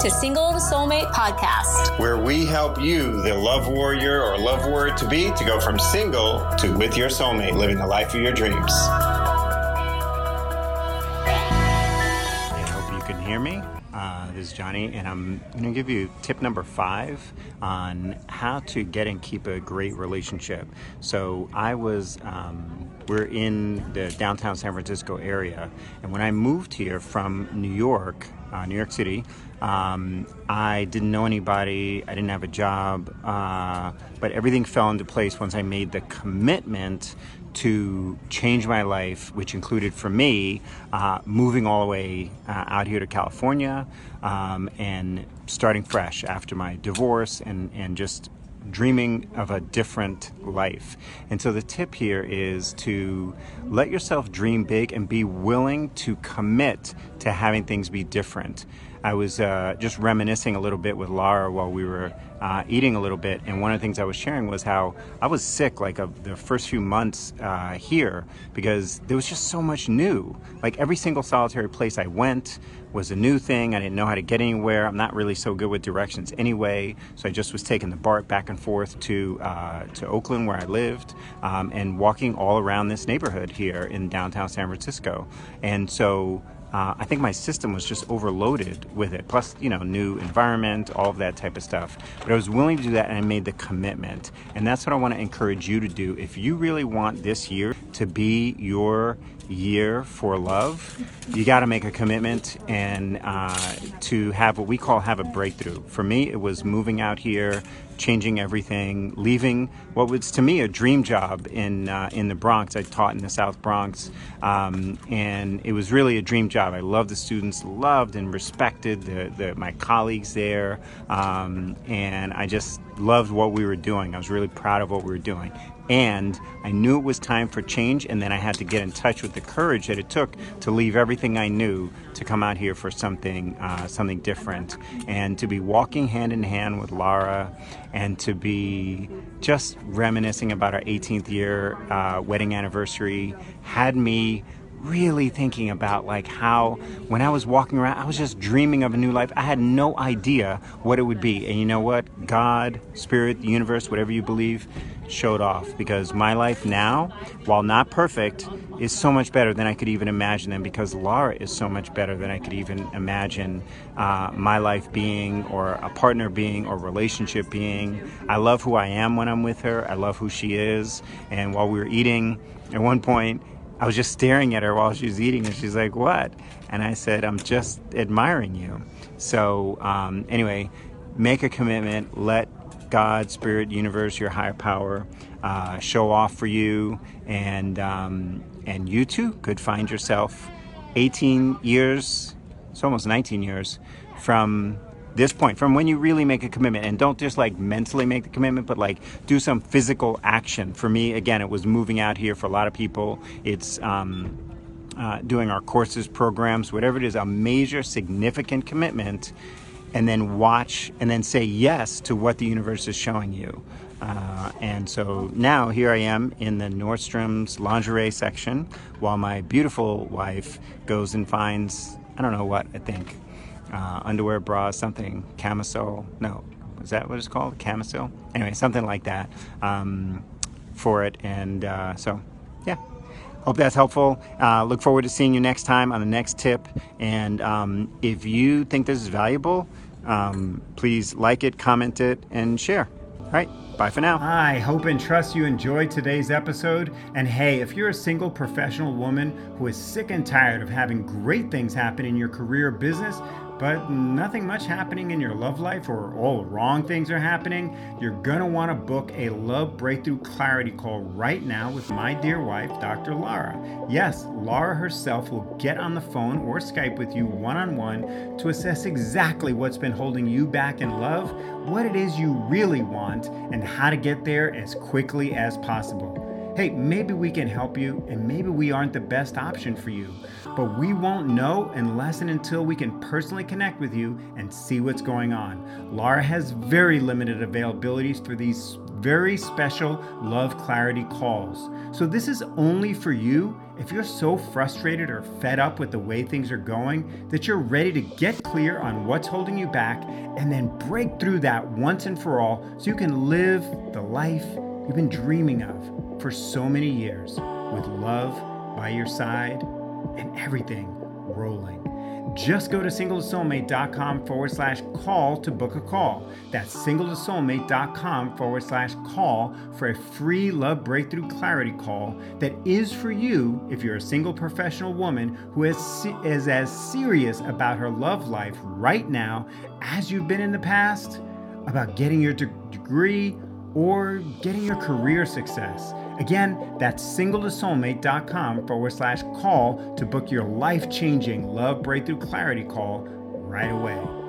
to Single to Soulmate Podcast, where we help you, the love warrior or love warrior to be, to go from single to with your soulmate, living the life of your dreams. I hope you can hear me. Uh, this is Johnny, and I'm going to give you tip number five on how to get and keep a great relationship. So, I was, um, we're in the downtown San Francisco area, and when I moved here from New York, uh, New York City, um, I didn't know anybody, I didn't have a job, uh, but everything fell into place once I made the commitment to change my life, which included for me uh, moving all the way uh, out here to California um, and starting fresh after my divorce and, and just dreaming of a different life. And so the tip here is to let yourself dream big and be willing to commit to having things be different. I was uh, just reminiscing a little bit with Laura while we were uh, eating a little bit, and one of the things I was sharing was how I was sick like the first few months uh, here because there was just so much new. Like every single solitary place I went was a new thing. I didn't know how to get anywhere. I'm not really so good with directions anyway, so I just was taking the BART back and forth to uh, to Oakland where I lived um, and walking all around this neighborhood here in downtown San Francisco, and so uh, I think my system was just overloaded with it. Plus, you know, new environment, all of that type of stuff. But I was willing to do that and I made the commitment. And that's what I want to encourage you to do. If you really want this year to be your year for love, you got to make a commitment and uh, to have what we call have a breakthrough. For me, it was moving out here, changing everything, leaving what was to me a dream job in uh, in the Bronx. I taught in the South Bronx, um, and it was really a dream job. I loved the students, loved and respected the, the my colleagues there, um, and I just loved what we were doing. I was really proud of what we were doing. And I knew it was time for change, and then I had to get in touch with the courage that it took to leave everything I knew to come out here for something, uh, something different, and to be walking hand in hand with Laura, and to be just reminiscing about our 18th year uh, wedding anniversary had me really thinking about like how when I was walking around, I was just dreaming of a new life. I had no idea what it would be. And you know what? God, spirit, the universe, whatever you believe, showed off because my life now, while not perfect, is so much better than I could even imagine. And because Laura is so much better than I could even imagine uh, my life being, or a partner being, or relationship being. I love who I am when I'm with her. I love who she is. And while we were eating, at one point, I was just staring at her while she was eating, and she's like, "What?" And I said, "I'm just admiring you." So um, anyway, make a commitment. Let God, Spirit, Universe, your higher power, uh, show off for you, and um, and you too could find yourself 18 years, it's almost 19 years from this point, from when you really make a commitment, and don't just like mentally make the commitment, but like do some physical action. For me, again, it was moving out here. For a lot of people, it's um, uh, doing our courses, programs, whatever it is, a major, significant commitment and then watch and then say yes to what the universe is showing you. Uh, and so now here I am in the Nordstrom's lingerie section while my beautiful wife goes and finds, I don't know what, I think, uh, underwear, bra, something, camisole. No, is that what it's called? Camisole? Anyway, something like that um, for it. And uh, so, yeah. Hope that's helpful. Uh, look forward to seeing you next time on the next tip. And um, if you think this is valuable, um, please like it, comment it, and share. All right, bye for now. I hope and trust you enjoyed today's episode. And hey, if you're a single professional woman who is sick and tired of having great things happen in your career or business, but nothing much happening in your love life or all wrong things are happening, you're gonna wanna book a love breakthrough clarity call right now with my dear wife, Dr. Laura. Yes, Laura herself will get on the phone or Skype with you one on one to assess exactly what's been holding you back in love, what it is you really want, and how to get there as quickly as possible. Hey, maybe we can help you, and maybe we aren't the best option for you but we won't know unless and until we can personally connect with you and see what's going on. Laura has very limited availabilities for these very special Love Clarity calls. So, this is only for you if you're so frustrated or fed up with the way things are going that you're ready to get clear on what's holding you back and then break through that once and for all so you can live the life you've been dreaming of for so many years with love by your side and everything rolling. Just go to singletosoulmate.com forward slash call to book a call. That's singletosoulmate.com forward slash call for a free love breakthrough clarity call that is for you if you're a single professional woman who is, is as serious about her love life right now as you've been in the past about getting your de- degree or getting your career success. Again, that's singletosoulmate.com forward slash call to book your life changing love breakthrough clarity call right away.